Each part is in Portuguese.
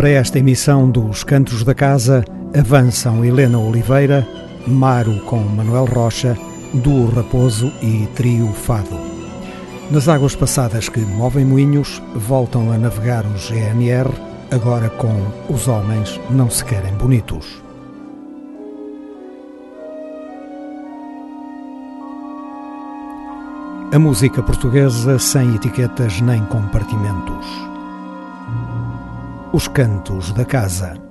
para esta emissão dos Cantos da Casa avançam Helena Oliveira, Maro com Manuel Rocha, Duo Raposo e Trio Fado. Nas águas passadas que movem moinhos, voltam a navegar os GNR, agora com Os Homens Não Se Querem Bonitos. A música portuguesa sem etiquetas nem compartimentos. Os cantos da casa.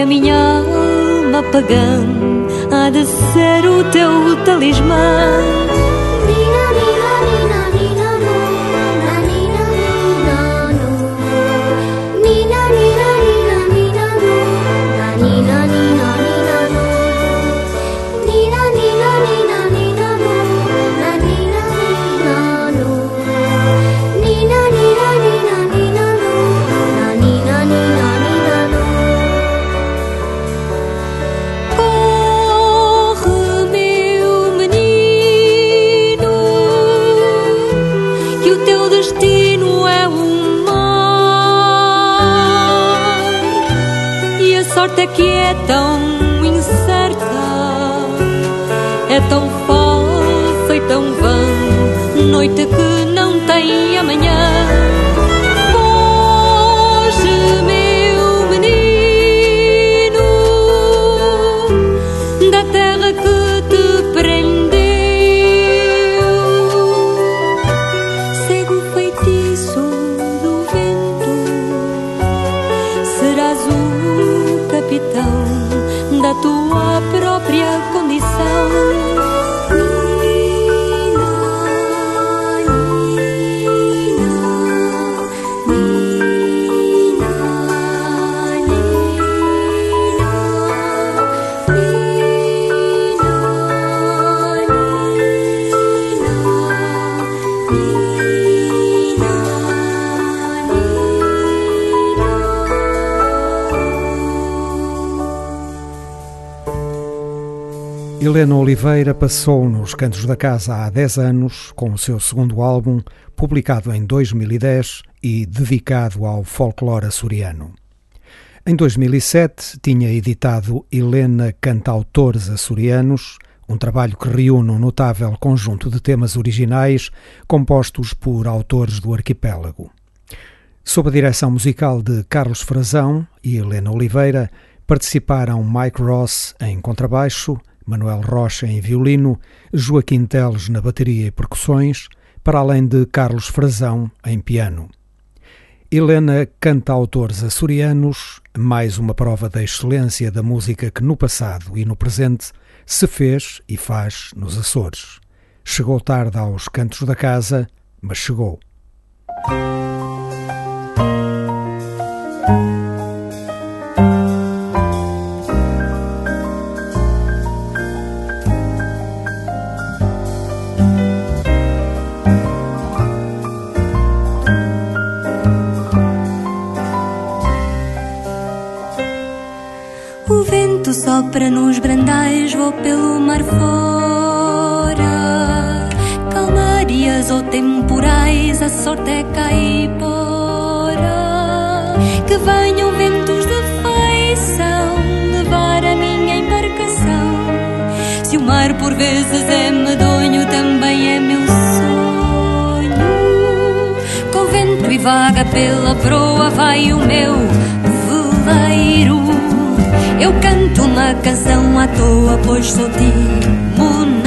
a minha alma pagã há de ser o teu talismã. te quieto é Helena Oliveira passou nos Cantos da Casa há 10 anos com o seu segundo álbum, publicado em 2010 e dedicado ao folclore açoriano. Em 2007 tinha editado Helena Cantautores Açorianos, um trabalho que reúne um notável conjunto de temas originais compostos por autores do arquipélago. Sob a direção musical de Carlos Frazão e Helena Oliveira, participaram Mike Ross em contrabaixo, Manuel Rocha em violino, Joaquim Teles na bateria e percussões, para além de Carlos Frazão em piano. Helena canta autores açorianos, mais uma prova da excelência da música que no passado e no presente se fez e faz nos Açores. Chegou tarde aos cantos da casa, mas chegou. vento sopra nos brandais, vou pelo mar fora. Calmarias ou temporais, a sorte é caipora. Que venham ventos de feição levar a minha embarcação. Se o mar por vezes é medonho, também é meu sonho. Com vento e vaga pela proa vai o meu veleiro. Eu canto uma canção à toa, pois sou timoneiro.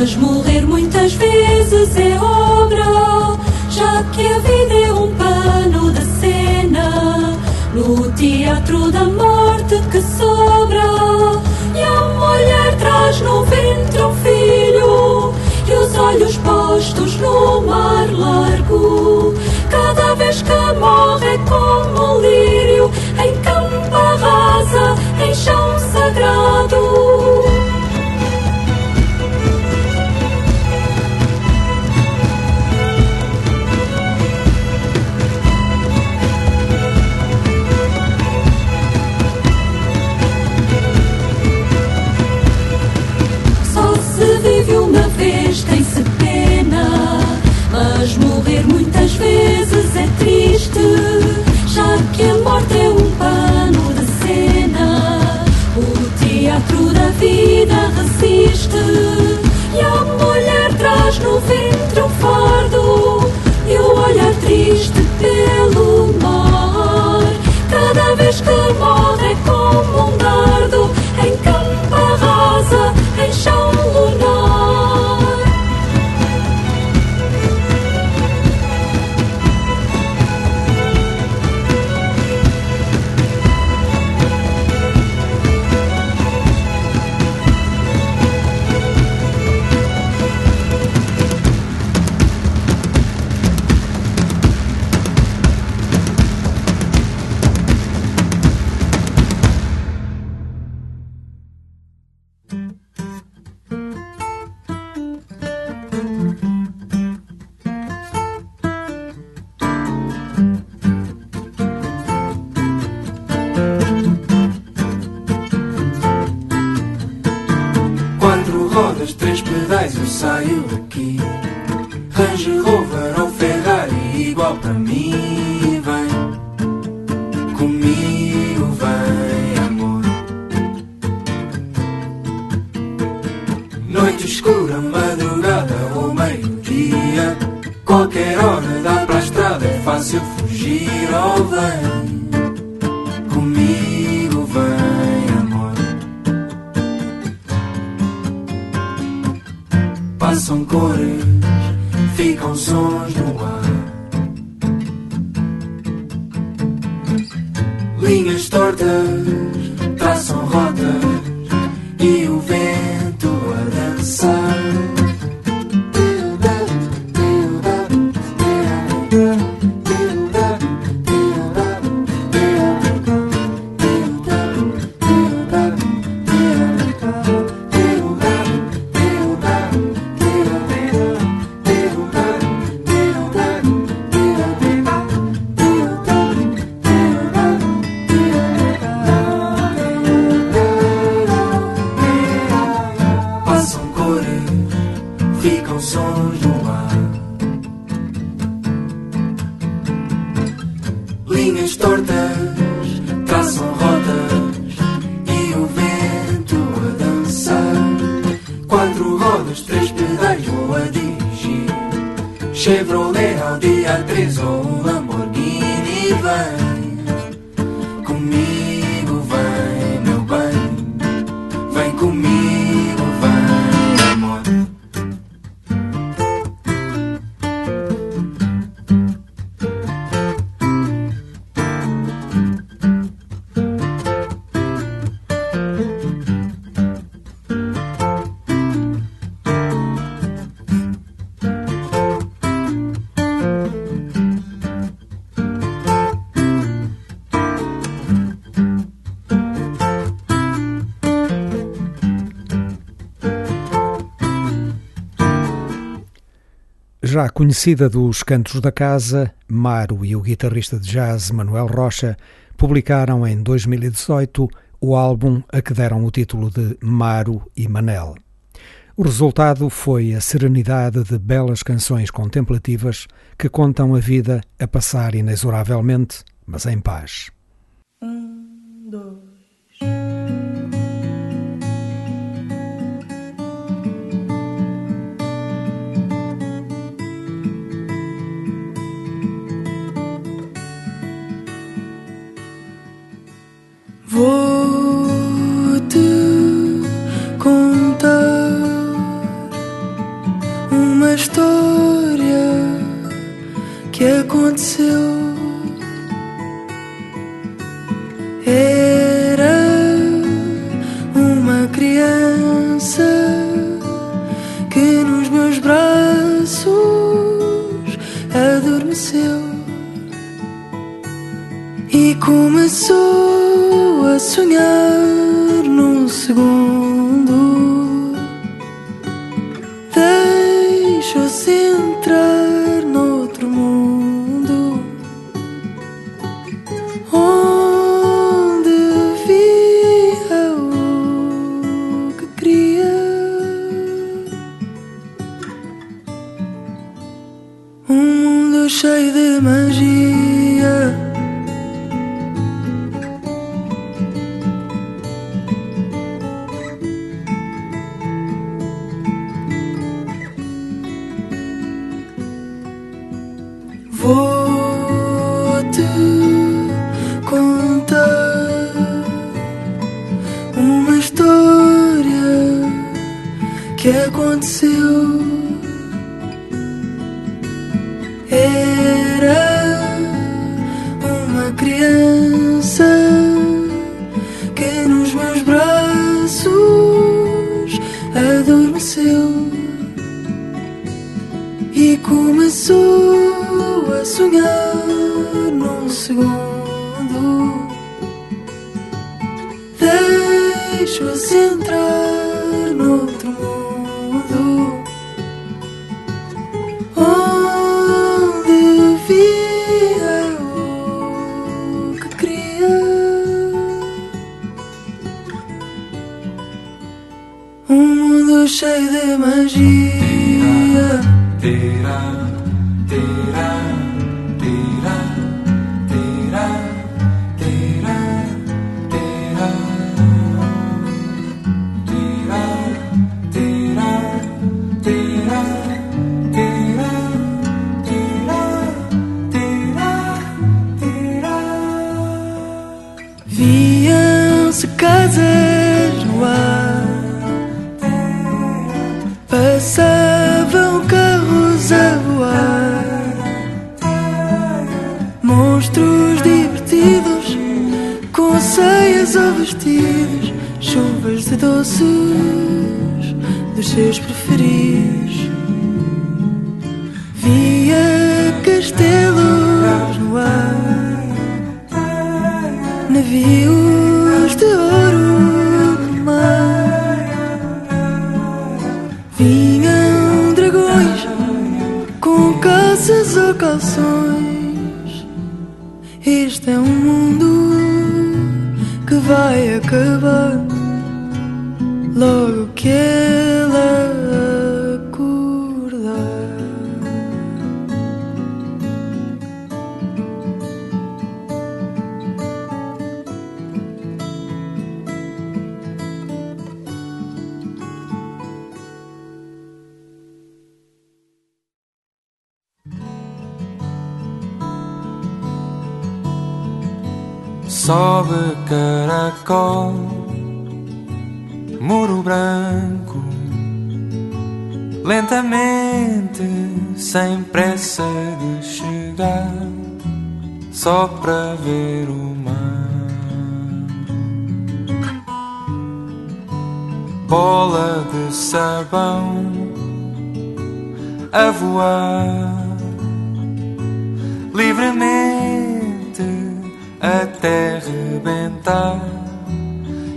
Mas morrer muitas vezes é obra, já que a vida é um pano de cena. No teatro da morte que sobra, e a mulher traz no ventre um filho, e os olhos postos no mar largo. Cada vez que morre é como um lírio, em campo rasa, em chão sagrado. teatro da vida resiste. E a mulher traz no ventre um fardo e o olhar triste pelo mar. Cada vez que morre. Ficam sons no ar. Linhas tortas traçam rotas e o vento a dançar. Quatro rodas, três pedais, vou a dirigir. Chevrolet, Audi A3 ou um Lamborghini, vem Já conhecida dos cantos da casa, Maro e o guitarrista de jazz Manuel Rocha publicaram em 2018 o álbum a que deram o título de Maro e Manel. O resultado foi a serenidade de belas canções contemplativas que contam a vida a passar inexoravelmente, mas em paz. Um, dois. História que aconteceu. Era uma criança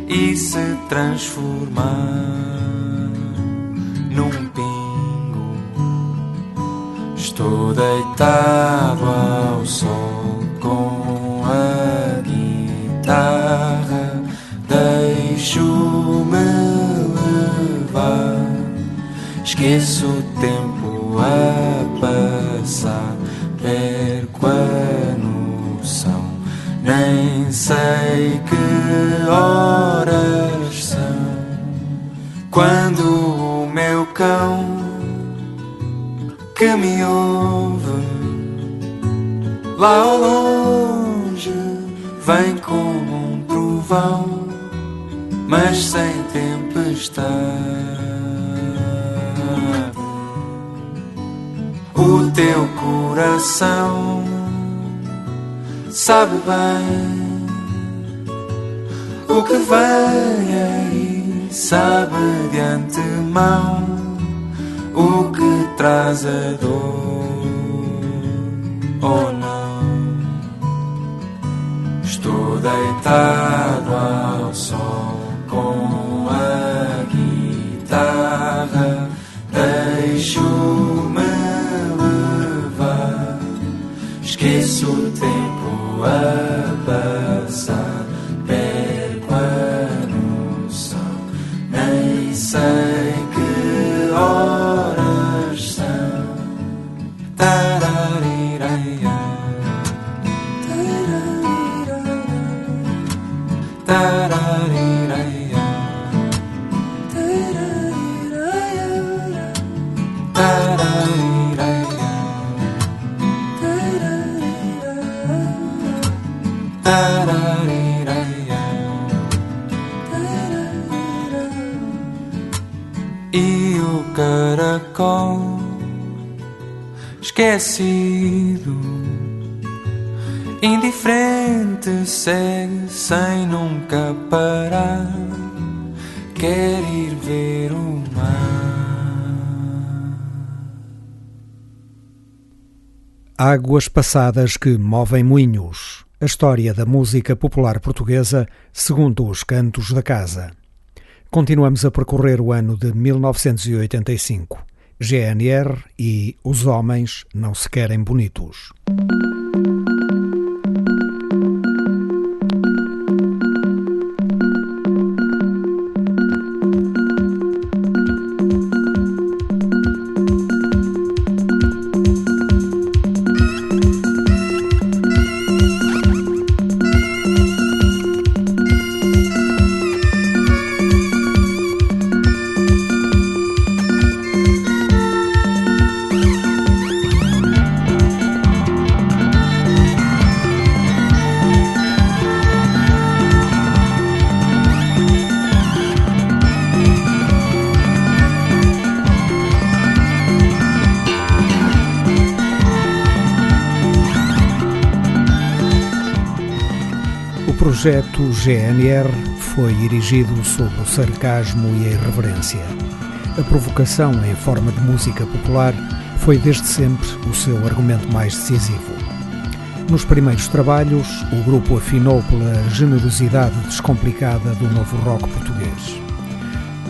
e se transformar num pingo. Estou deitado ao sol com a guitarra, deixo-me levar. Esqueço o tempo a passar, horas são. Quando o meu cão que me ouve lá ao longe vem como um trovão, mas sem tempestade. O teu coração sabe bem o que vem aí, sabe de antemão o que traz a dor ou não. Estou deitado ao sol com a guitarra, deixo-me levar. Esqueço o tempo a caracol esquecido, indiferente, segue sem nunca parar. Quer ir ver o mar. Águas passadas que movem moinhos. A história da música popular portuguesa segundo os cantos da casa. Continuamos a percorrer o ano de 1985. GNR e Os Homens Não Se Querem Bonitos. GNR foi erigido sobre o sarcasmo e a irreverência. A provocação em forma de música popular foi desde sempre o seu argumento mais decisivo. Nos primeiros trabalhos, o grupo afinou pela generosidade descomplicada do novo rock português.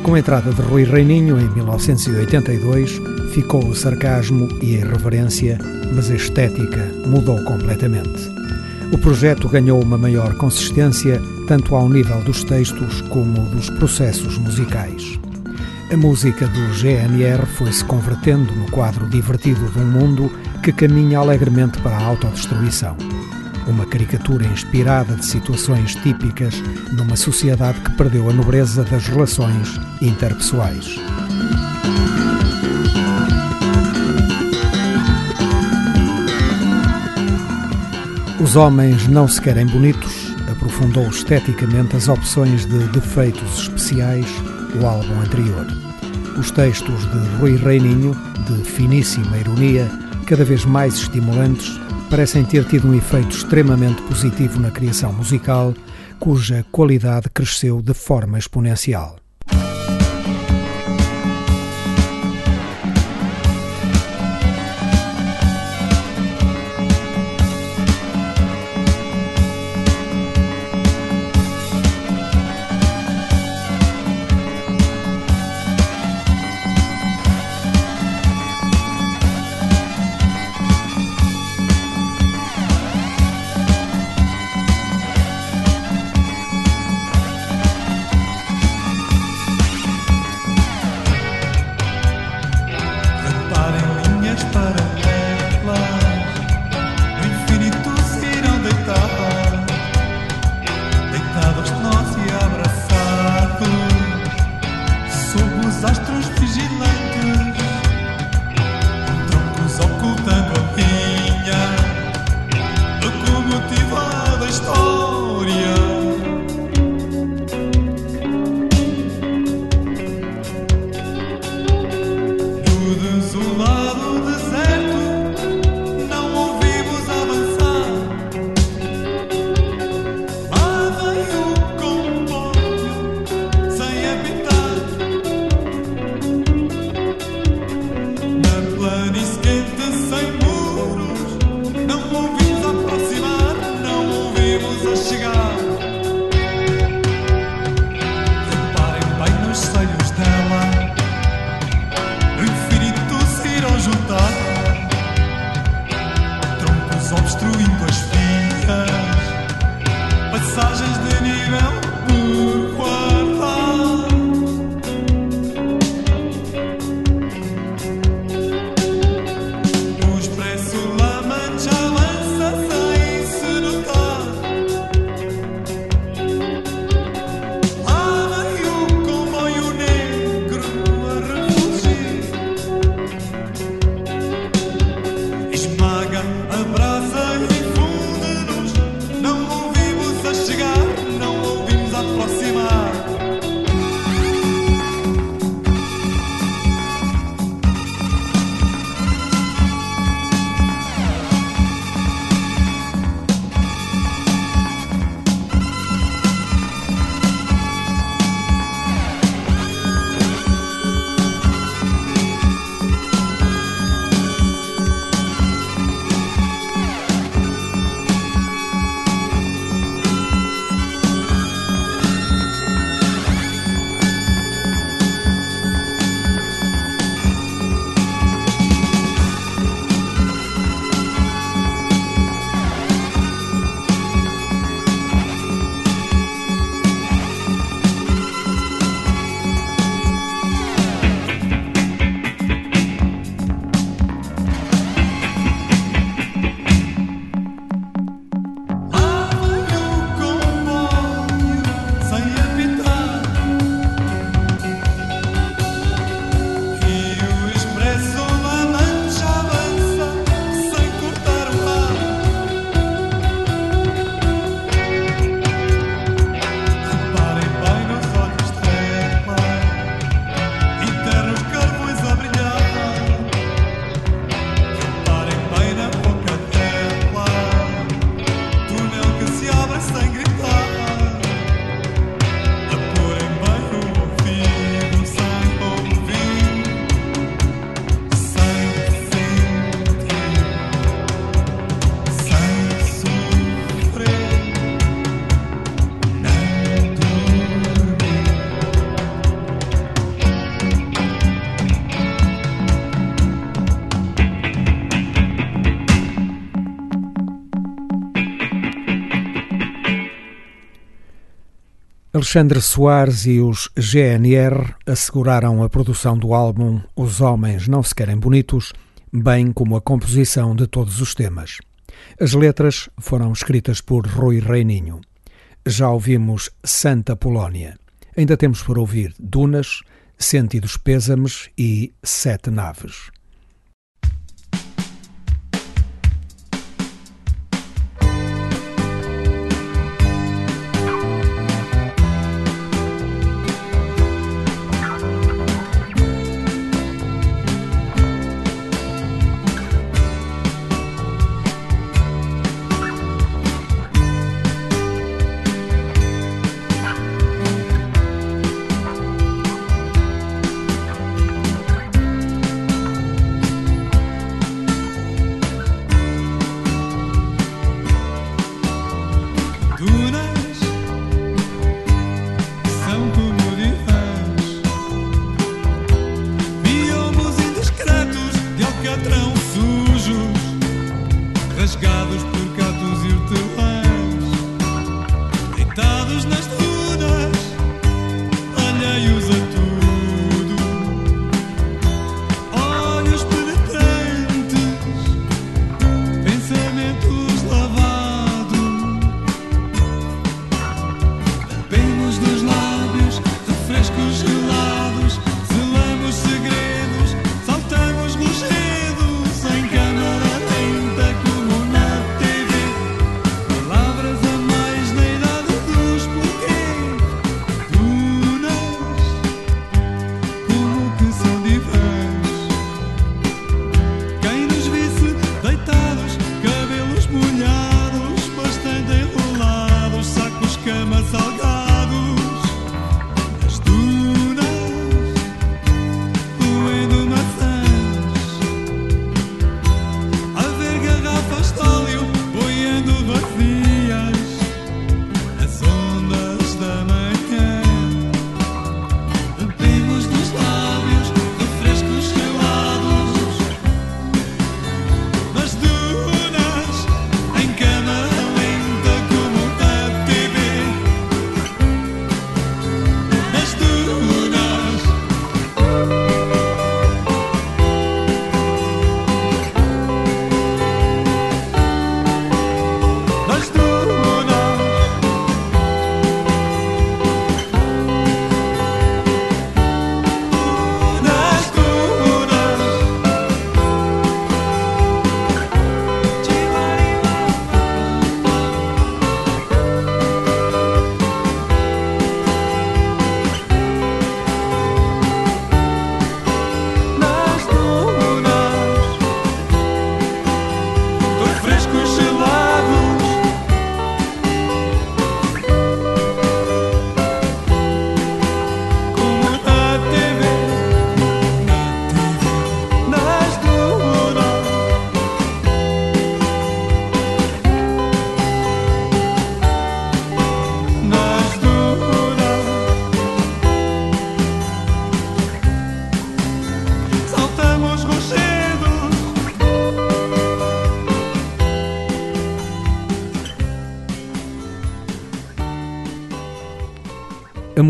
Com a entrada de Rui Reininho em 1982, ficou o sarcasmo e a irreverência, mas a estética mudou completamente. O projeto ganhou uma maior consistência tanto ao nível dos textos como dos processos musicais. A música do GNR foi-se convertendo no quadro divertido de um mundo que caminha alegremente para a autodestruição. Uma caricatura inspirada de situações típicas numa sociedade que perdeu a nobreza das relações interpessoais. Os homens não se querem bonitos aprofundou esteticamente as opções de defeitos especiais o álbum anterior. Os textos de Rui Reininho, de finíssima ironia, cada vez mais estimulantes, parecem ter tido um efeito extremamente positivo na criação musical, cuja qualidade cresceu de forma exponencial. Alexandre Soares e os GNR asseguraram a produção do álbum Os Homens Não Se Querem Bonitos, bem como a composição de todos os temas. As letras foram escritas por Rui Reininho. Já ouvimos Santa Polónia. Ainda temos por ouvir Dunas, Sentidos Pêsames e Sete Naves.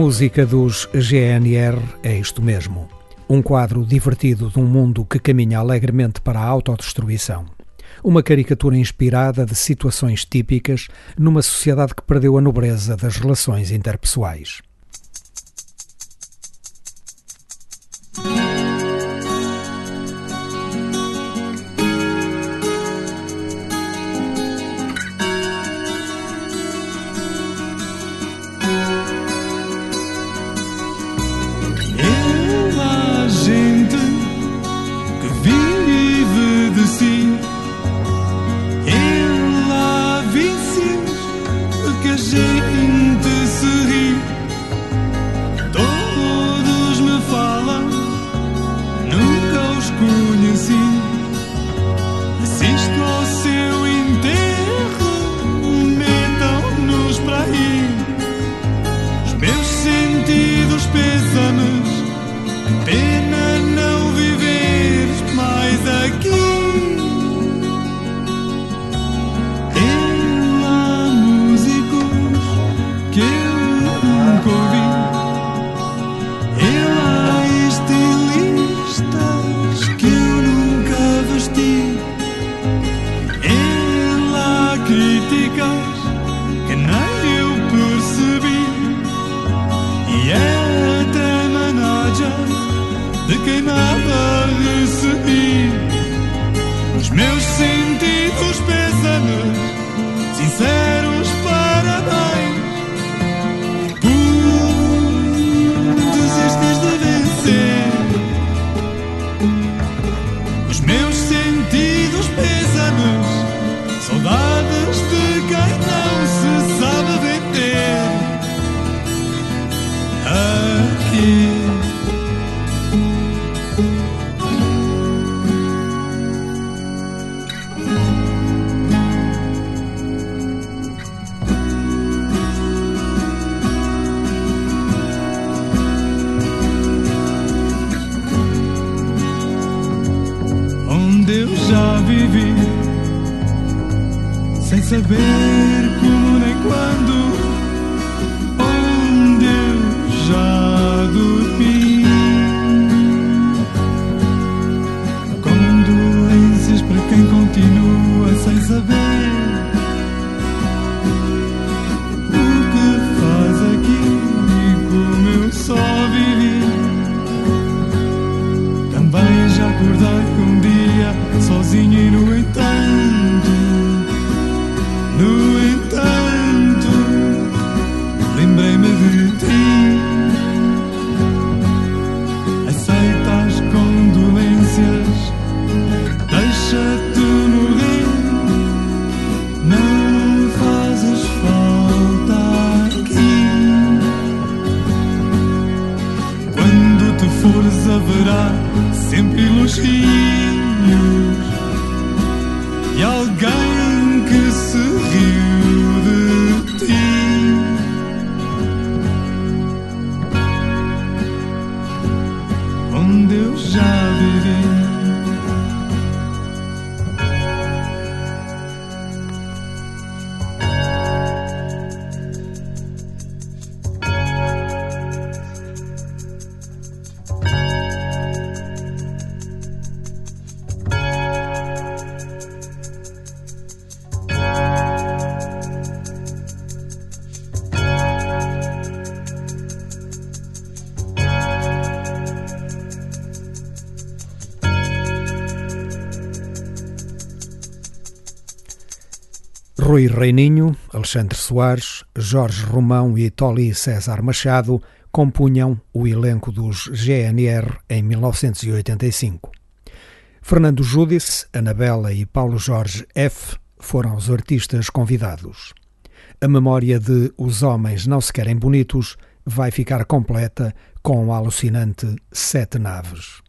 Música dos GNR é isto mesmo. Um quadro divertido de um mundo que caminha alegremente para a autodestruição. Uma caricatura inspirada de situações típicas numa sociedade que perdeu a nobreza das relações interpessoais. 누 Rui Reininho, Alexandre Soares, Jorge Romão e Tolly César Machado compunham o elenco dos GNR em 1985. Fernando Júdice, Anabela e Paulo Jorge F. foram os artistas convidados. A memória de Os Homens Não Se Querem Bonitos vai ficar completa com o alucinante Sete Naves.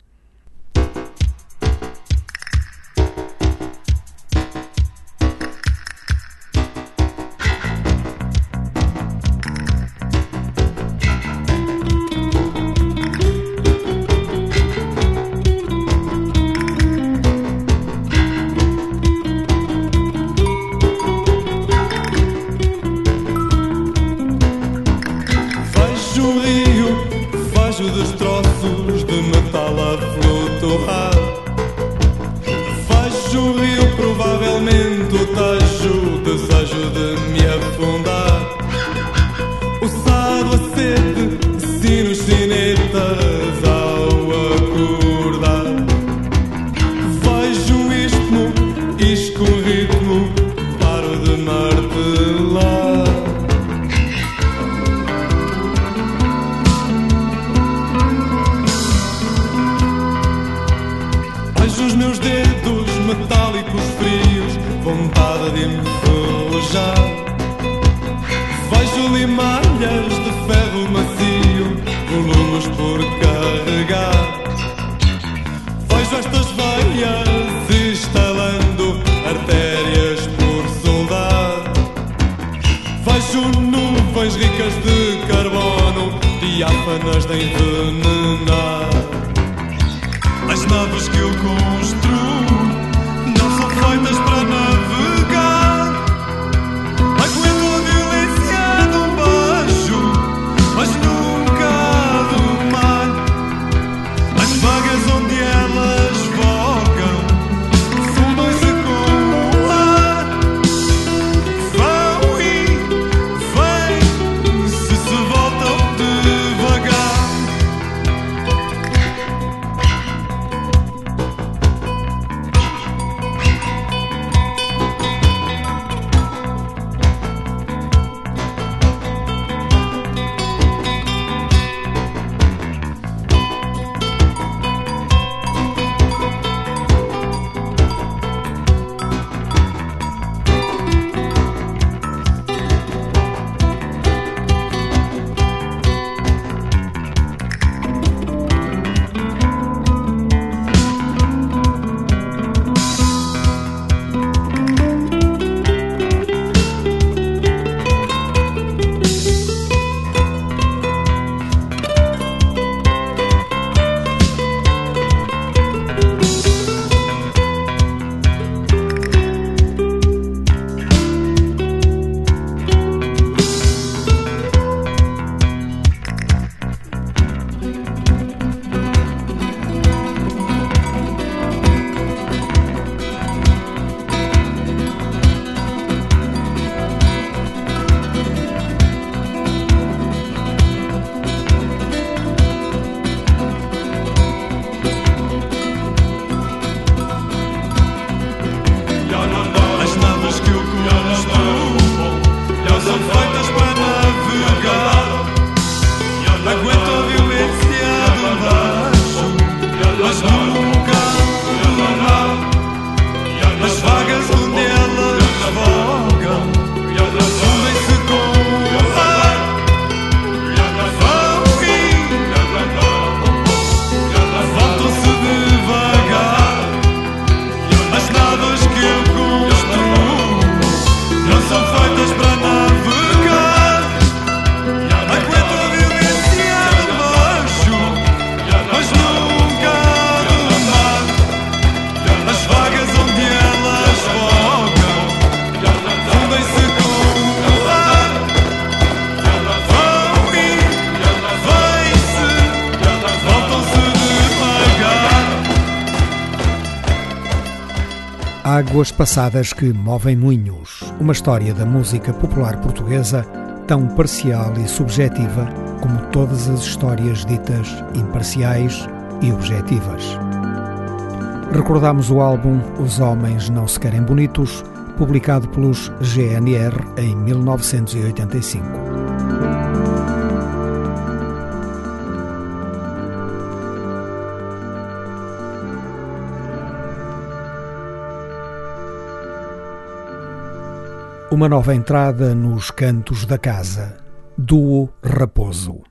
Águas passadas que movem moinhos. Uma história da música popular portuguesa tão parcial e subjetiva como todas as histórias ditas imparciais e objetivas. Recordamos o álbum Os Homens Não Se Querem Bonitos, publicado pelos GNR em 1985. Uma nova entrada nos cantos da casa. Duo Raposo.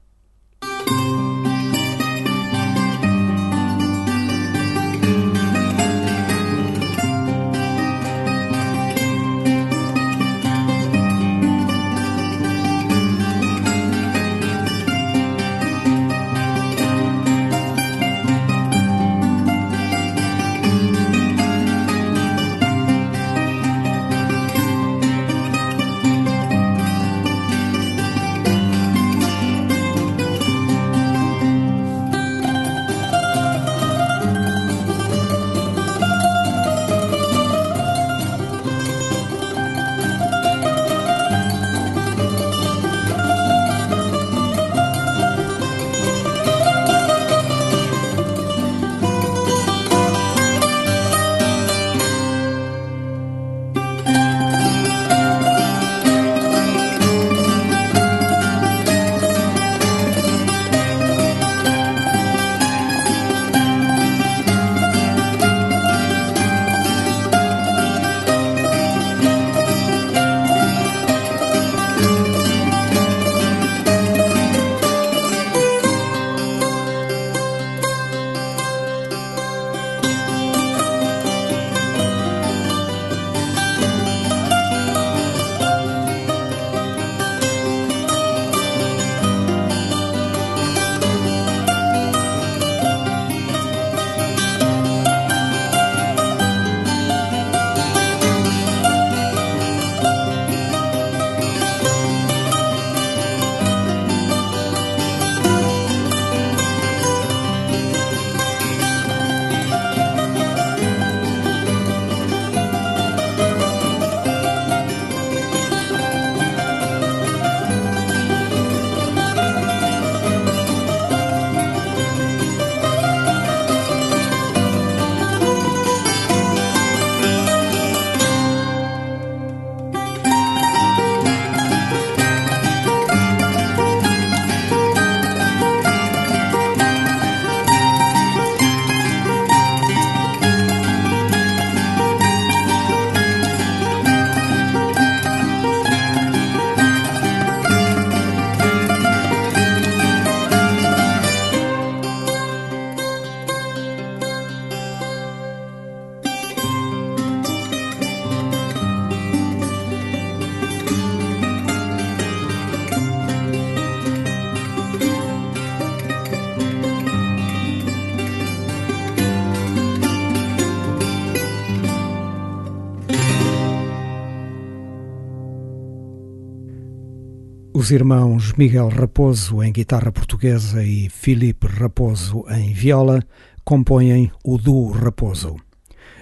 Os irmãos Miguel Raposo em guitarra portuguesa e Filipe Raposo em viola compõem o duo Raposo.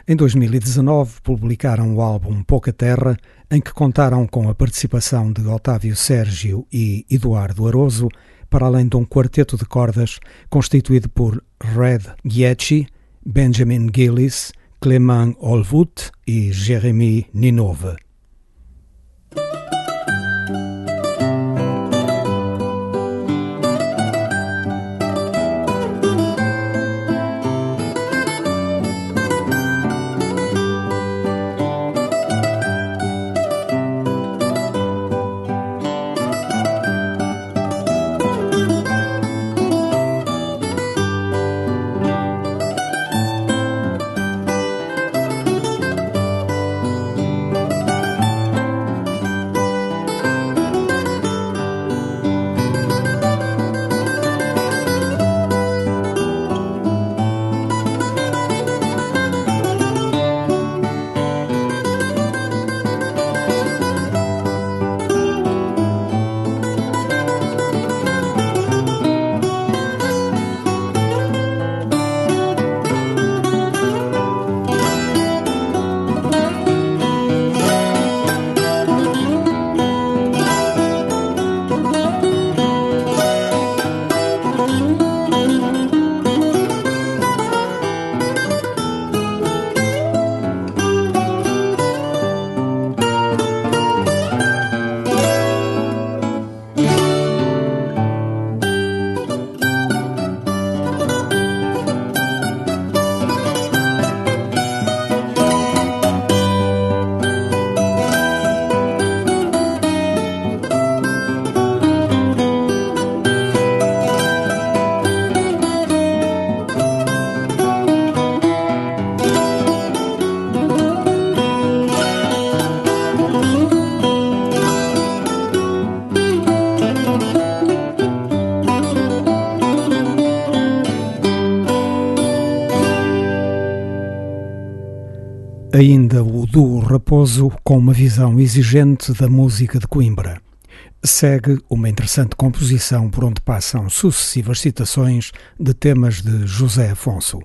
Em 2019 publicaram o álbum Pouca Terra, em que contaram com a participação de Otávio Sérgio e Eduardo Aroso, para além de um quarteto de cordas constituído por Red Gietchi, Benjamin Gillis, Clément Olvut e Jérémy Ninove. Ainda o duo Raposo com uma visão exigente da música de Coimbra. Segue uma interessante composição por onde passam sucessivas citações de temas de José Afonso.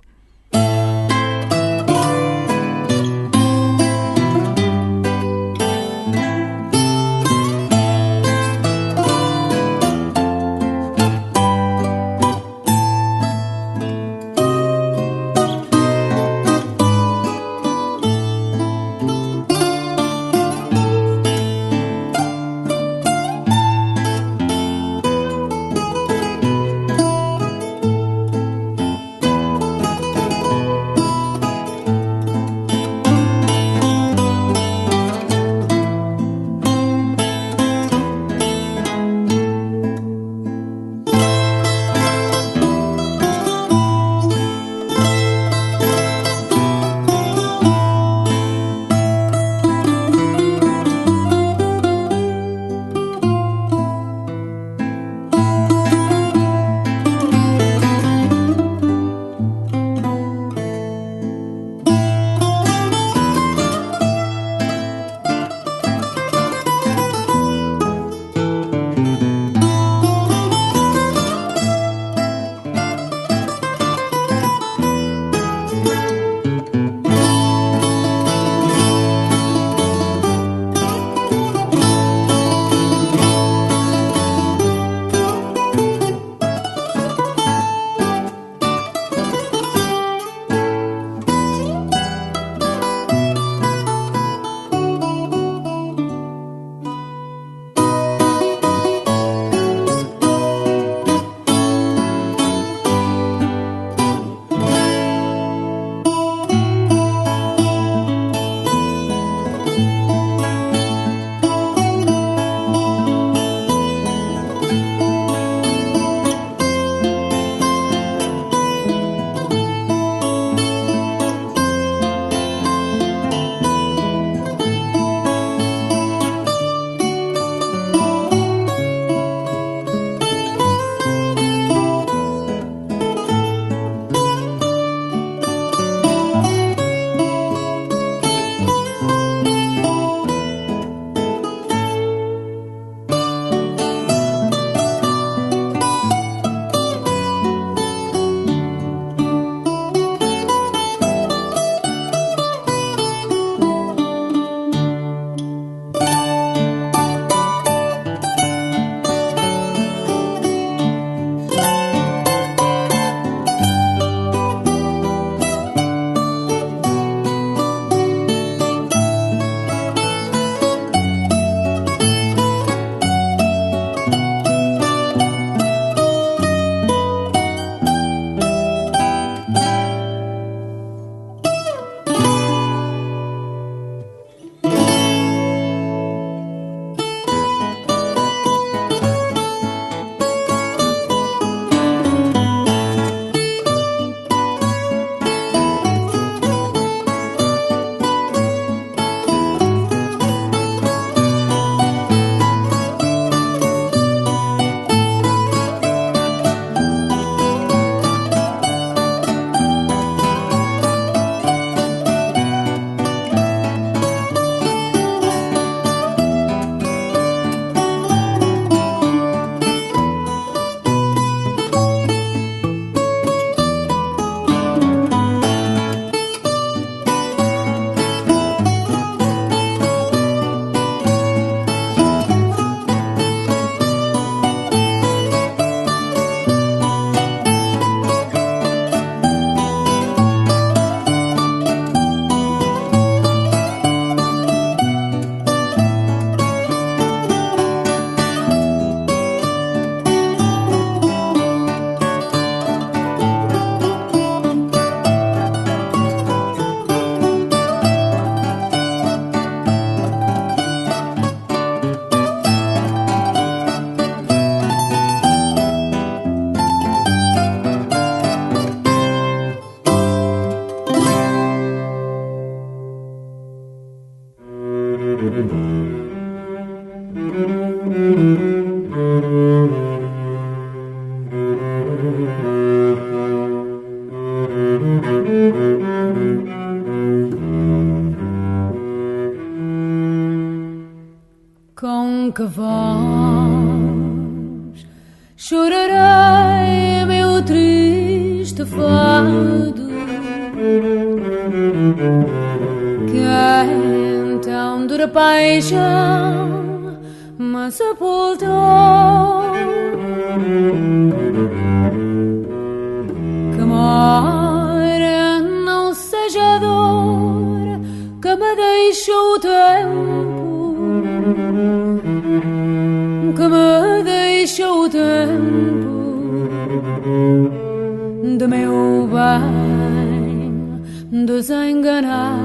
Bem desenganado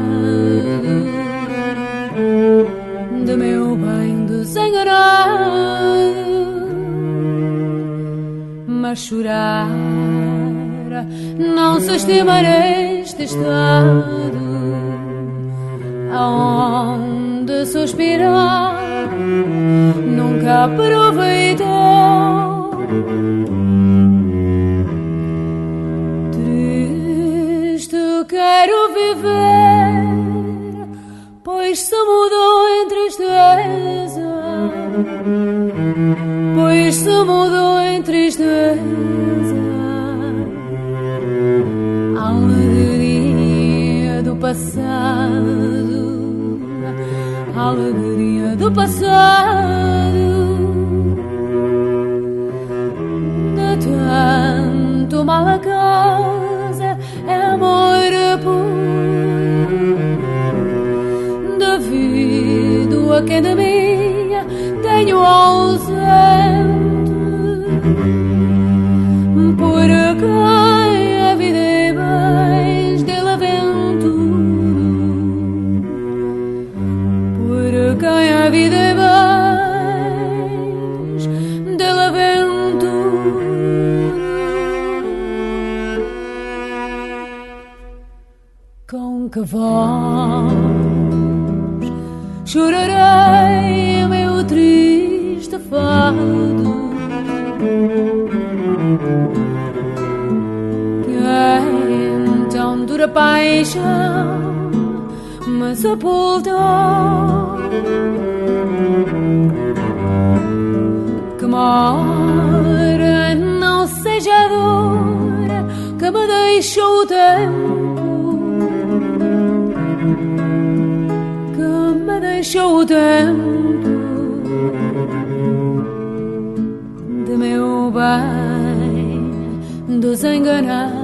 de meu bem desenganado mas chorar não se estima neste estado. Aonde suspirar nunca aproveitou quero viver pois se mudou em tristeza pois se mudou em tristeza a alegria do passado a alegria do passado. De tanto mal a devido a quem de mim tenho ausente. Por quem a vida e bens dele aventuro por quem a vida e bens dele aventuro com que voz chorarei meu triste fado que então dura paixão me sepultou que mora não seja dor que me deixou o tempo deixou o tempo de meu bem desenganado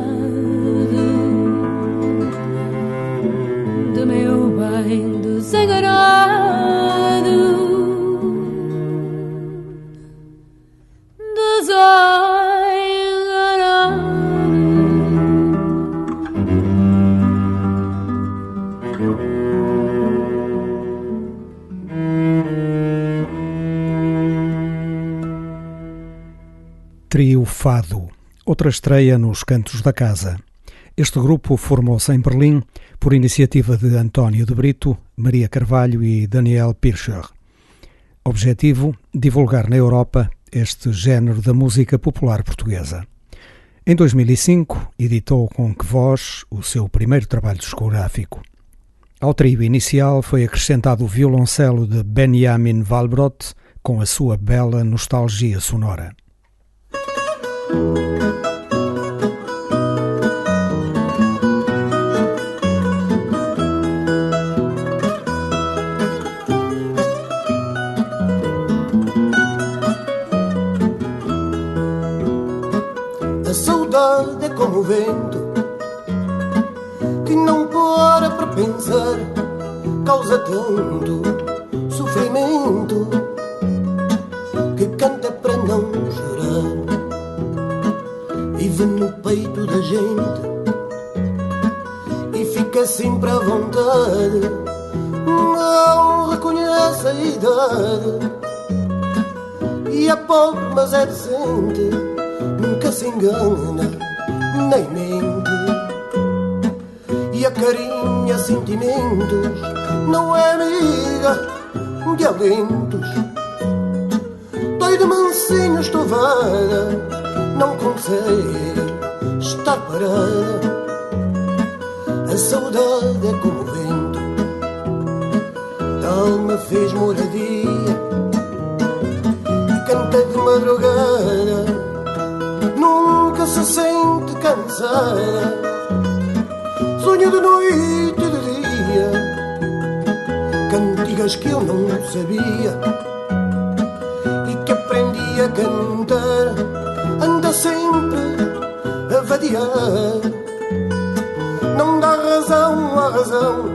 Fado, outra estreia nos Cantos da Casa. Este grupo formou-se em Berlim por iniciativa de António de Brito, Maria Carvalho e Daniel Pircher. Objetivo: divulgar na Europa este género da música popular portuguesa. Em 2005, editou com que voz o seu primeiro trabalho discográfico. Ao trio inicial foi acrescentado o violoncelo de Benjamin Walbrot com a sua bela nostalgia sonora. A saudade é como o vento que não para para pensar, causa tanto sofrimento Vive no peito da gente e fica sempre à vontade. Não reconhece a idade e é pobre, mas é decente. Nunca se engana, nem mente. E acarinha sentimentos, não é amiga de alentos. Dói de mansinho estovada, não consegue estar parada. A saudade é como o vento, tal me fez moradia madrugada nunca se sente cansada. Sonho de noite e de dia, cantigas que eu não sabia e que aprendi a cantar. Sempre a vadiar, não dá razão à razão,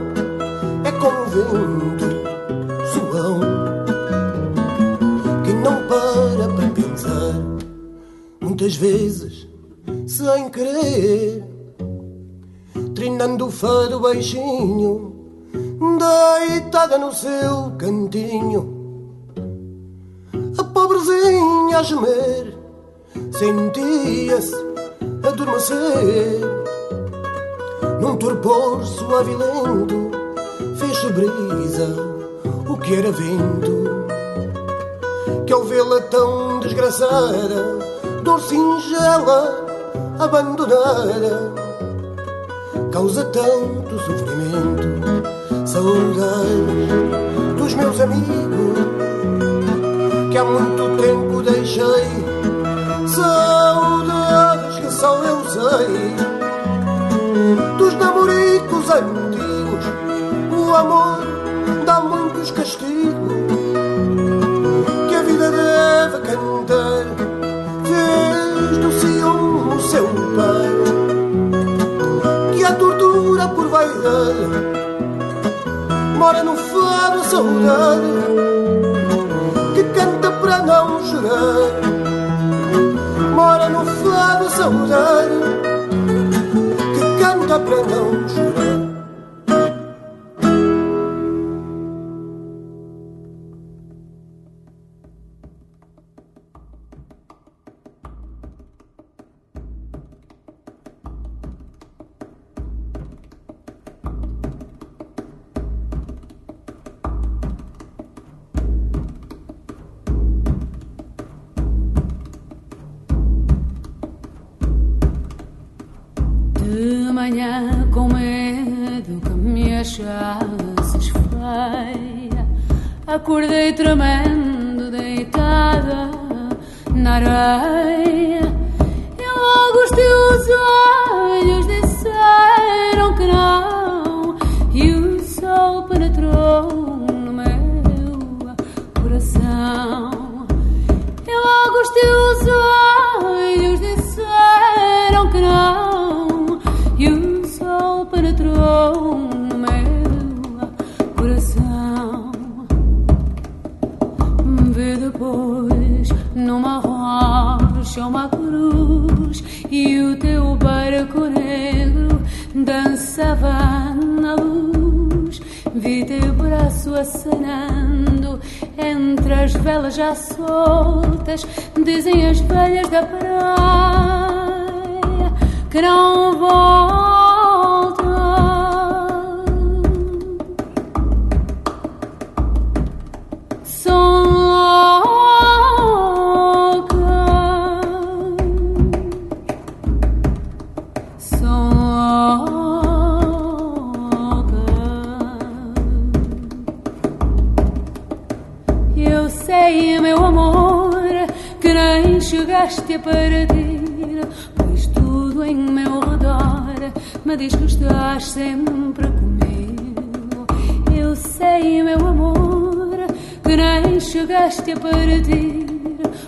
é como o vento suão que não para para pensar, muitas vezes sem querer, trinando o fado baixinho, deitada no seu cantinho, a pobrezinha a gemer, sentia-se adormecer, num torpor suave e lento, fez brisa o que era vento, que ao vê-la tão desgraçada, dor singela abandonada causa tanto sofrimento. Saudades dos meus amigos que há muito tempo deixei. Saudades que só eu sei dos namoricos antigos. O amor dá muitos castigos que a vida deve cantar. Fez do ciúme o seu pai que a tortura por vaidade mora no fado a saudade que canta para não chorar mora no a saudade que canta para não petre chegaste a partir Pois tudo em meu redor me diz que estás sempre comigo. Eu sei, meu amor, que nem chegaste a partir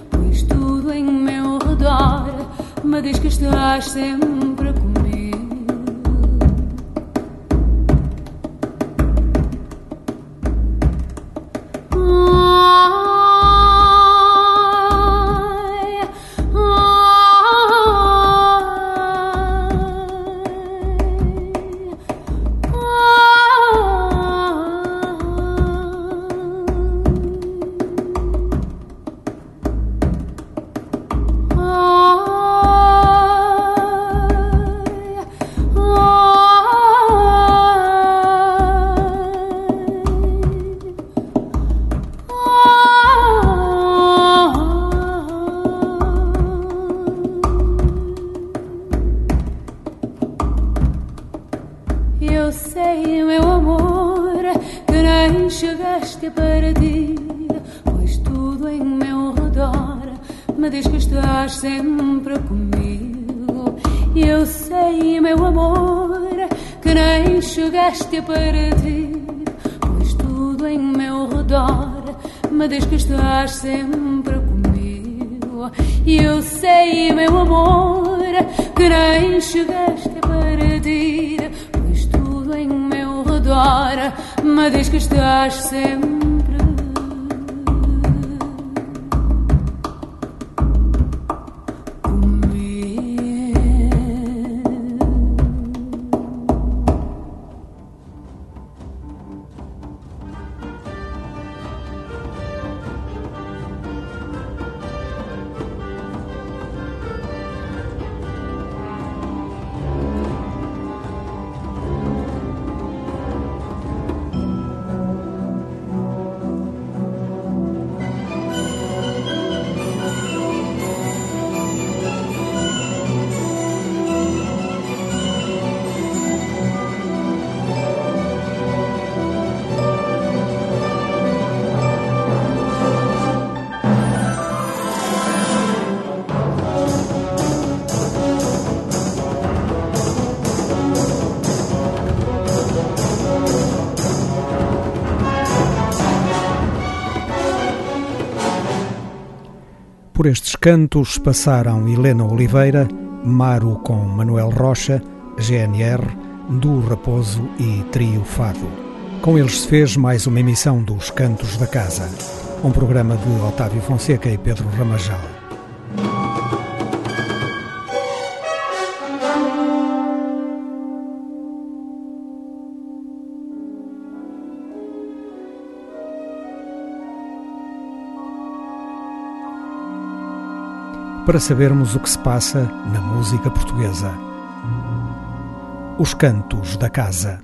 Pois tudo em meu redor me diz que estás sempre diz cantos passaram Helena Oliveira, Maro com Manuel Rocha, GNR, Du Raposo e Trio Fado. Com eles se fez mais uma emissão dos Cantos da Casa, um programa de Otávio Fonseca e Pedro Ramajal. Para sabermos o que se passa na música portuguesa. Os Cantos da Casa.